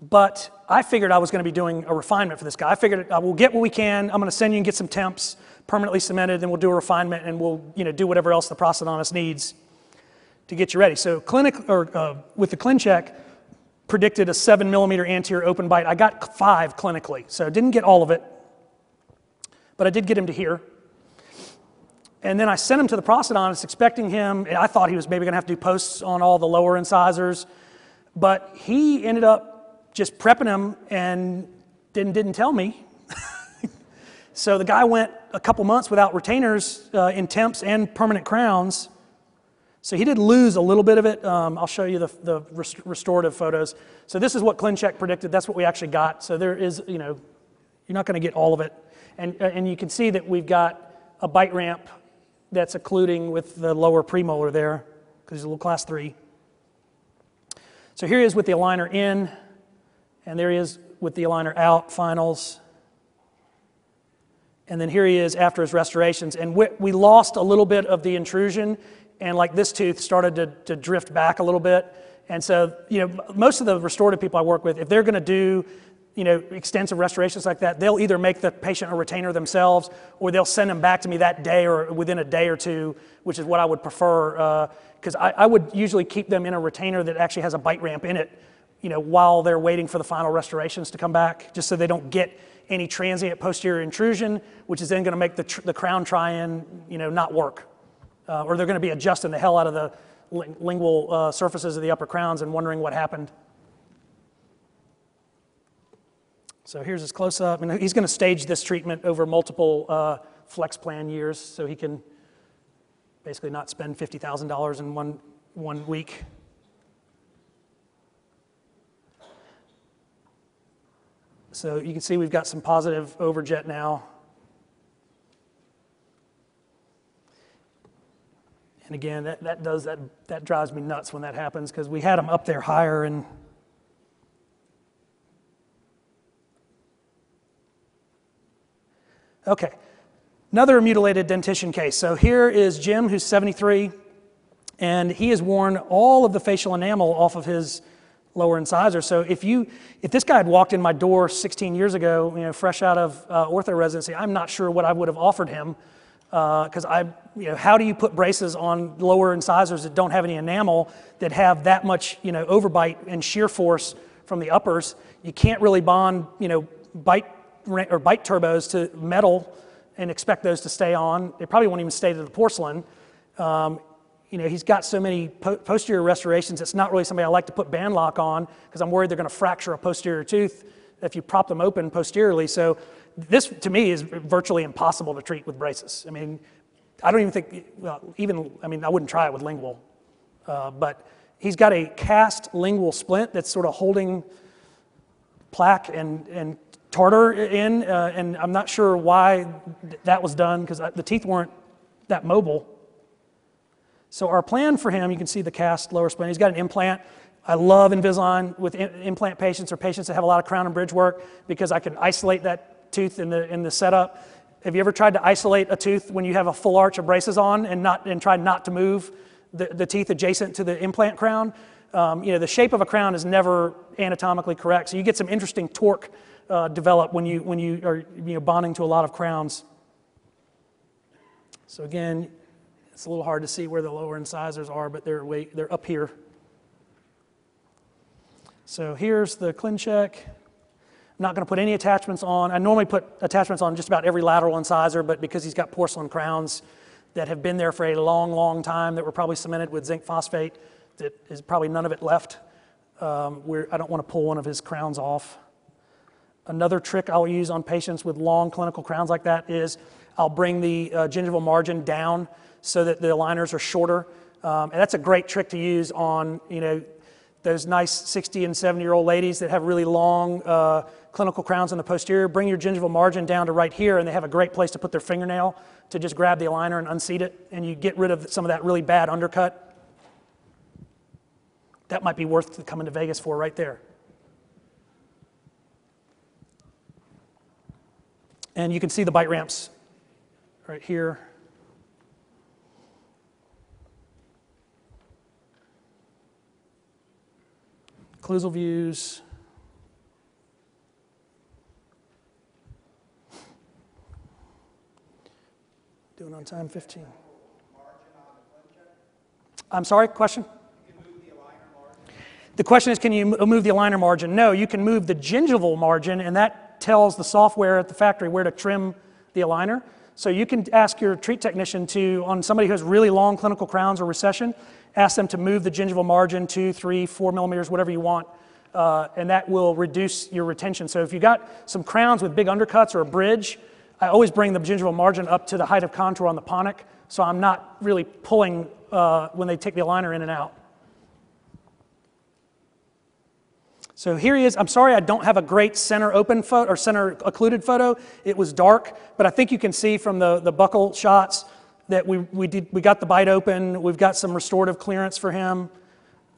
Speaker 1: but I figured I was going to be doing a refinement for this guy. I figured I will get what we can. I'm going to send you and get some temps permanently cemented, and we'll do a refinement, and we'll you know do whatever else the prosthodontist needs to get you ready. So clinic or uh, with the ClinCheck, predicted a seven millimeter anterior open bite. I got five clinically, so didn't get all of it, but I did get him to here. And then I sent him to the prosthodontist, expecting him. I thought he was maybe going to have to do posts on all the lower incisors, but he ended up just prepping him and didn't didn't tell me. So the guy went a couple months without retainers uh, in temps and permanent crowns. So he did lose a little bit of it. Um, I'll show you the, the rest- restorative photos. So this is what ClinCheck predicted. That's what we actually got. So there is, you know, you're not going to get all of it. And, uh, and you can see that we've got a bite ramp that's occluding with the lower premolar there because he's a little class three. So here he is with the aligner in, and there he is with the aligner out, finals. And then here he is after his restorations. And we, we lost a little bit of the intrusion, and like this tooth started to, to drift back a little bit. And so, you know, most of the restorative people I work with, if they're going to do, you know, extensive restorations like that, they'll either make the patient a retainer themselves, or they'll send them back to me that day or within a day or two, which is what I would prefer, uh, because I, I would usually keep them in a retainer that actually has a bite ramp in it, you know, while they're waiting for the final restorations to come back, just so they don't get any transient posterior intrusion, which is then going to make the, the crown try-in, you know, not work uh, or they're going to be adjusting the hell out of the ling- lingual uh, surfaces of the upper crowns and wondering what happened. So here's his close up. And he's going to stage this treatment over multiple uh, flex plan years so he can basically not spend $50,000 in one, one week. So you can see we've got some positive overjet now. And again, that, that does that that drives me nuts when that happens because we had them up there higher and okay. Another mutilated dentition case. So here is Jim, who's 73, and he has worn all of the facial enamel off of his lower incisor. So if you if this guy had walked in my door 16 years ago, you know, fresh out of uh, ortho residency, I'm not sure what I would have offered him because I, you know, how do you put braces on lower incisors that don't have any enamel that have that much, you know, overbite and shear force from the uppers? You can't really bond, you know, bite or bite turbos to metal and expect those to stay on. They probably won't even stay to the porcelain. Um, you know, he's got so many po- posterior restorations. It's not really somebody I like to put band lock on because I'm worried they're going to fracture a posterior tooth if you prop them open posteriorly. So this, to me, is virtually impossible to treat with braces. I mean, I don't even think, well, even, I mean, I wouldn't try it with lingual. Uh, but he's got a cast lingual splint that's sort of holding plaque and, and tartar in, uh, and I'm not sure why th- that was done because the teeth weren't that mobile. So our plan for him, you can see the cast lower splint. He's got an implant. I love Invisalign with in- implant patients or patients that have a lot of crown and bridge work because I can isolate that tooth in the in the setup. Have you ever tried to isolate a tooth when you have a full arch of braces on and not and tried not to move the, the teeth adjacent to the implant crown? Um, you know, the shape of a crown is never anatomically correct, so you get some interesting torque uh, develop when you when you are you know bonding to a lot of crowns. So again, it's a little hard to see where the lower incisors are, but they're way, they're up here. So here's the ClinCheck. I'm not going to put any attachments on. I normally put attachments on just about every lateral incisor, but because he's got porcelain crowns that have been there for a long, long time, that were probably cemented with zinc phosphate, that is probably none of it left. Um, I don't want to pull one of his crowns off. Another trick I'll use on patients with long clinical crowns like that is I'll bring the uh, gingival margin down so that the aligners are shorter. Um, and that's a great trick to use on, you know, those nice 60 and 70 year old ladies that have really long uh, clinical crowns in the posterior. Bring your gingival margin down to right here, and they have a great place to put their fingernail to just grab the aligner and unseat it, and you get rid of some of that really bad undercut. That might be worth coming to Vegas for right there. And you can see the bite ramps right here. Occlusal views. Doing on time 15. I'm sorry, question? The question is, can you move the aligner margin? No, you can move the gingival margin, and that tells the software at the factory where to trim the aligner. So you can ask your treat technician to, on somebody who has really long clinical crowns or recession, ask them to move the gingival margin two, three, four millimeters, whatever you want, uh, and that will reduce your retention. So if you got some crowns with big undercuts or a bridge, I always bring the gingival margin up to the height of contour on the pontic, so I'm not really pulling uh, when they take the aligner in and out. So here he is. I'm sorry I don't have a great center open photo or center occluded photo. It was dark, but I think you can see from the, the buccal shots that we, we, did, we got the bite open. We've got some restorative clearance for him.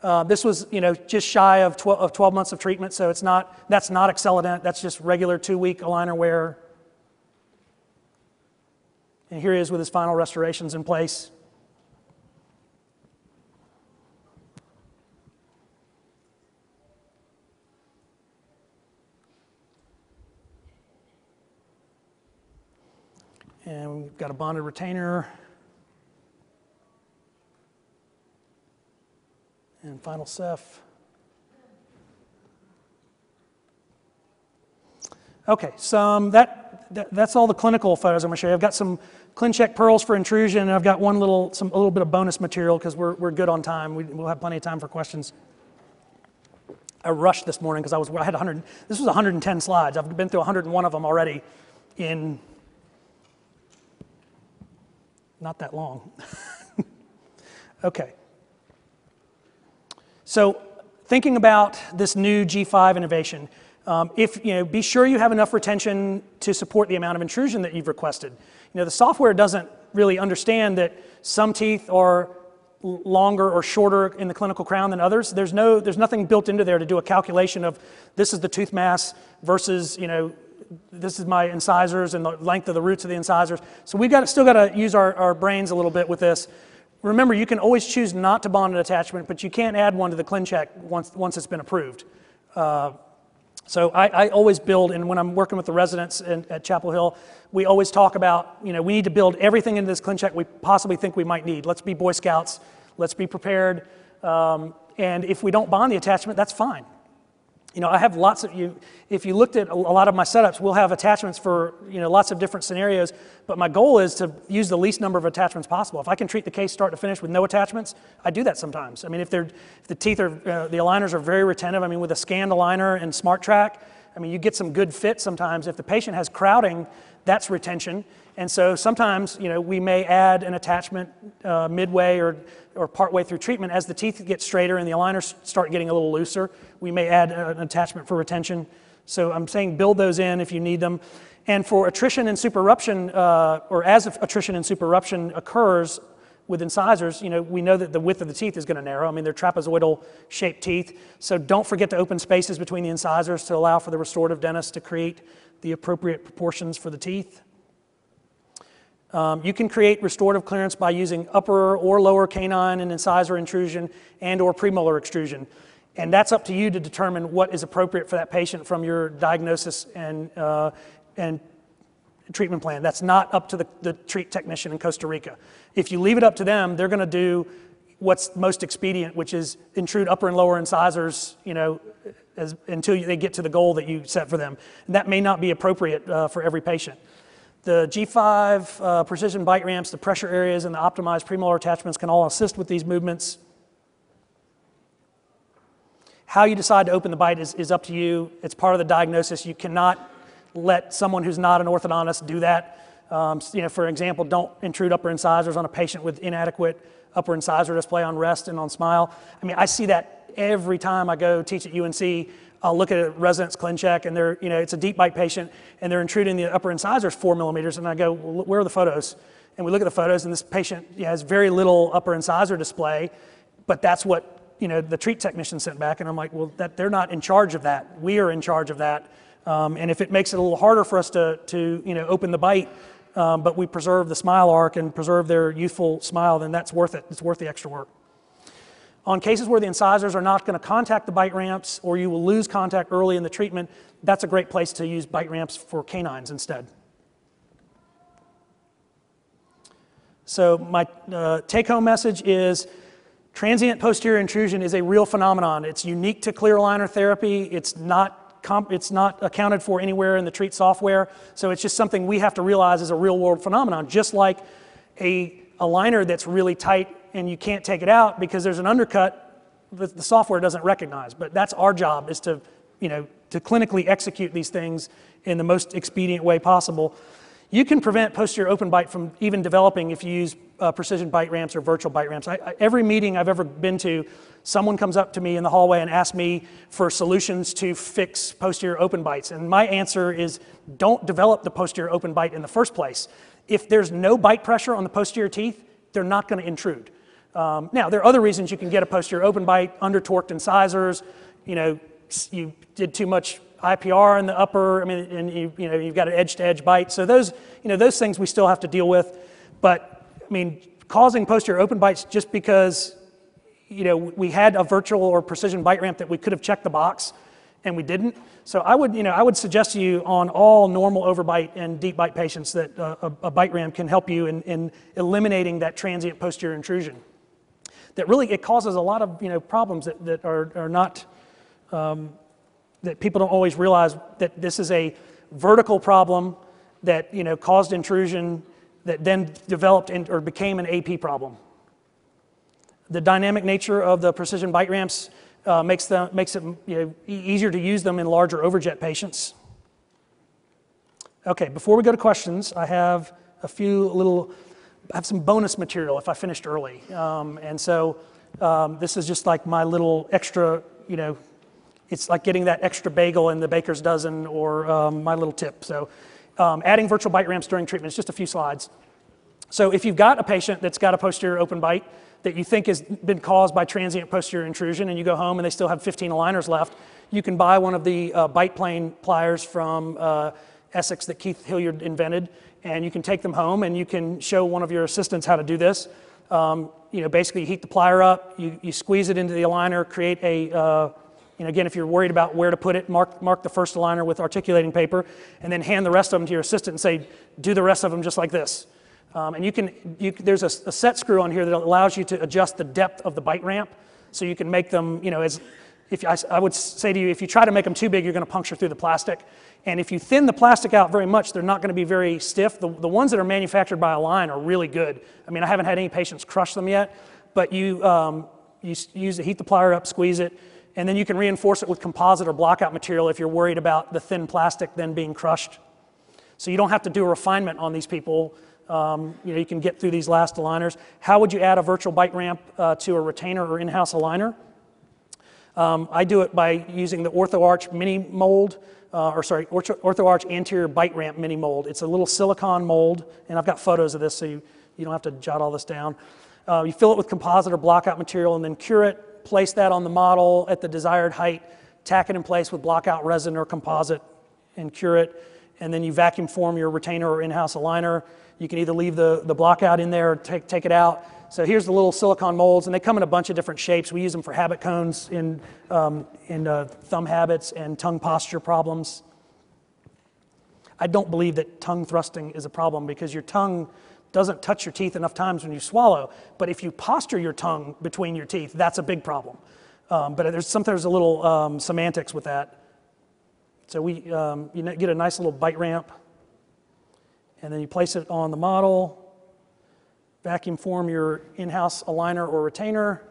Speaker 1: Uh, this was, you know, just shy of 12, of 12 months of treatment, so it's not, that's not AcceleDent. That's just regular two-week aligner wear. And here he is with his final restorations in place. And we've got a bonded retainer. And final ceph. Okay, so um, that, that, that's all the clinical photos I'm going to show you. I've got some ClinCheck pearls for intrusion, and I've got one little, some, a little bit of bonus material because we're, we're good on time. We, we'll have plenty of time for questions. I rushed this morning because I was I had 100. This was 110 slides. I've been through 101 of them already in not that long. okay. So thinking about this new G5 innovation, um, if you know, be sure you have enough retention to support the amount of intrusion that you've requested. You know, the software doesn't really understand that some teeth are longer or shorter in the clinical crown than others. There's, no, there's nothing built into there to do a calculation of this is the tooth mass versus, you know, this is my incisors and the length of the roots of the incisors. So we've got, still got to use our, our brains a little bit with this. Remember, you can always choose not to bond an attachment, but you can't add one to the ClinCheck once, once it's been approved. Uh, so I, I, always build, and when I'm working with the residents in, at Chapel Hill, we always talk about, you know, we need to build everything into this ClinCheck we possibly think we might need. Let's be Boy Scouts. Let's be prepared. Um, and if we don't bond the attachment, that's fine. You know, I have lots of you. If you looked at a lot of my setups, we'll have attachments for you know lots of different scenarios. But my goal is to use the least number of attachments possible. If I can treat the case start to finish with no attachments, I do that sometimes. I mean, if they're if the teeth are uh, the aligners are very retentive. I mean, with a scanned aligner and SmartTrack, I mean, you get some good fit sometimes. If the patient has crowding, that's retention. And so sometimes, you know, we may add an attachment uh, midway or or partway through treatment, as the teeth get straighter and the aligners start getting a little looser, we may add an attachment for retention. So I'm saying build those in if you need them. And for attrition and supereruption, uh, or as attrition and supereruption occurs with incisors, you know, we know that the width of the teeth is going to narrow. I mean, they're trapezoidal shaped teeth. So don't forget to open spaces between the incisors to allow for the restorative dentist to create the appropriate proportions for the teeth. Um, you can create restorative clearance by using upper or lower canine and incisor intrusion and or premolar extrusion. And that's up to you to determine what is appropriate for that patient from your diagnosis and, uh, and treatment plan. That's not up to the, the treat technician in Costa Rica. If you leave it up to them, they're going to do what's most expedient, which is intrude upper and lower incisors, you know, as, until they get to the goal that you set for them. And that may not be appropriate uh, for every patient. The G5 uh, precision bite ramps, the pressure areas, and the optimized premolar attachments can all assist with these movements. How you decide to open the bite is, is up to you. It's part of the diagnosis. You cannot let someone who's not an orthodontist do that. Um, you know, for example, don't intrude upper incisors on a patient with inadequate upper incisor display on rest and on smile. I mean, I see that every time I go teach at UNC I'll look at a resident's ClinCheck and they're, you know, it's a deep bite patient and they're intruding the upper incisors four millimeters. And I go, well, where are the photos? And we look at the photos and this patient has very little upper incisor display, but that's what, you know, the treat technician sent back. And I'm like, well, that, they're not in charge of that. We are in charge of that. Um, and if it makes it a little harder for us to, to you know, open the bite, um, but we preserve the smile arc and preserve their youthful smile, then that's worth it. It's worth the extra work. On cases where the incisors are not going to contact the bite ramps or you will lose contact early in the treatment, that's a great place to use bite ramps for canines instead. So my uh, take-home message is transient posterior intrusion is a real phenomenon. It's unique to clear aligner therapy. It's not it's not accounted for anywhere in the treat software. So it's just something we have to realize is a real world phenomenon, just like a aligner that's really tight and you can't take it out because there's an undercut that the software doesn't recognize. But that's our job is to, you know, to clinically execute these things in the most expedient way possible. You can prevent posterior open bite from even developing if you use uh, precision bite ramps or virtual bite ramps. I, I, every meeting I've ever been to, someone comes up to me in the hallway and asks me for solutions to fix posterior open bites. And my answer is don't develop the posterior open bite in the first place. If there's no bite pressure on the posterior teeth, they're not going to intrude. Um, now, there are other reasons you can get a posterior open bite, under torqued incisors, you know, you did too much IPR in the upper, I mean, and you, you know, you've got an edge to edge bite. So those, you know, those things we still have to deal with. But, I mean, causing posterior open bites just because, you know, we had a virtual or precision bite ramp that we could have checked the box and we didn't. So I would, you know, I would suggest to you on all normal overbite and deep bite patients that uh, a, a bite ramp can help you in, in eliminating that transient posterior intrusion. That really, it causes a lot of, you know, problems that, that are, are not, um, that people don't always realize that this is a vertical problem that, you know, caused intrusion that then developed in, or became an AP problem. The dynamic nature of the precision bite ramps uh, makes, them, makes it you know, easier to use them in larger overjet patients. Okay, before we go to questions, I have a few little, have some bonus material if I finished early. Um, and so um, this is just like my little extra, you know, it's like getting that extra bagel in the baker's dozen or um, my little tip. So um, adding virtual bite ramps during treatment is just a few slides. So if you've got a patient that's got a posterior open bite that you think has been caused by transient posterior intrusion and you go home and they still have 15 aligners left, you can buy one of the uh, bite plane pliers from uh, Essex that Keith Hilliard invented and you can take them home and you can show one of your assistants how to do this. Um, you know, basically you heat the plier up, you, you squeeze it into the aligner, create a, uh, you know, again, if you're worried about where to put it, mark, mark the first aligner with articulating paper and then hand the rest of them to your assistant and say, do the rest of them just like this. Um, and you can, you, there's a, a, set screw on here that allows you to adjust the depth of the bite ramp. So you can make them, you know, as, if I, I would say to you, if you try to make them too big, you're going to puncture through the plastic. And if you thin the plastic out very much, they're not going to be very stiff. The, the ones that are manufactured by Align are really good. I mean, I haven't had any patients crush them yet, but you, um, you use it, heat the plier up, squeeze it, and then you can reinforce it with composite or blockout material if you're worried about the thin plastic then being crushed. So you don't have to do a refinement on these people um, you know, you can get through these last aligners. How would you add a virtual bite ramp uh, to a retainer or in-house aligner? Um, I do it by using the OrthoArch mini mold, uh, or sorry, OrthoArch anterior bite ramp mini mold. It's a little silicone mold, and I've got photos of this so you, you don't have to jot all this down. Uh, you fill it with composite or blockout material and then cure it, place that on the model at the desired height, tack it in place with blockout resin or composite, and cure it. And then you vacuum form your retainer or in-house aligner. You can either leave the, the block out in there or take, take it out. So here's the little silicone molds, and they come in a bunch of different shapes. We use them for habit cones in, um, in uh, thumb habits and tongue posture problems. I don't believe that tongue thrusting is a problem because your tongue doesn't touch your teeth enough times when you swallow. But if you posture your tongue between your teeth, that's a big problem. Um, but there's sometimes a little um, semantics with that. So we, um, you get a nice little bite ramp and then you place it on the model, vacuum form your in-house aligner or retainer,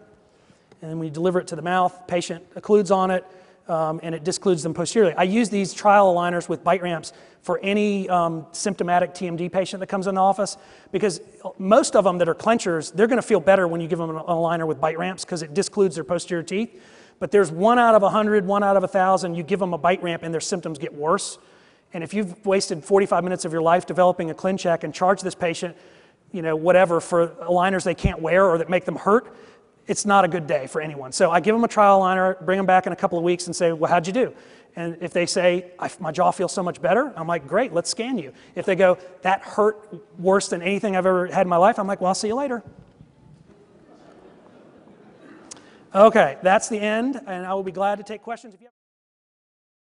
Speaker 1: and then we deliver it to the mouth. Patient occludes on it, um, and it discludes them posteriorly. I use these trial aligners with bite ramps for any um, symptomatic TMD patient that comes in the office because most of them that are clenchers, they're going to feel better when you give them an aligner with bite ramps because it discludes their posterior teeth. But there's one out of 100, one out of 1,000, you give them a bite ramp and their symptoms get worse. And if you've wasted 45 minutes of your life developing a ClinCheck and charge this patient, you know, whatever for aligners they can't wear or that make them hurt, it's not a good day for anyone. So I give them a trial aligner, bring them back in a couple of weeks and say, well, how'd you do? And if they say, my jaw feels so much better, I'm like, great, let's scan you. If they go, that hurt worse than anything I've ever had in my life, I'm like, well, I'll see you later. Okay, that's the end, and I will be glad to take questions. If you have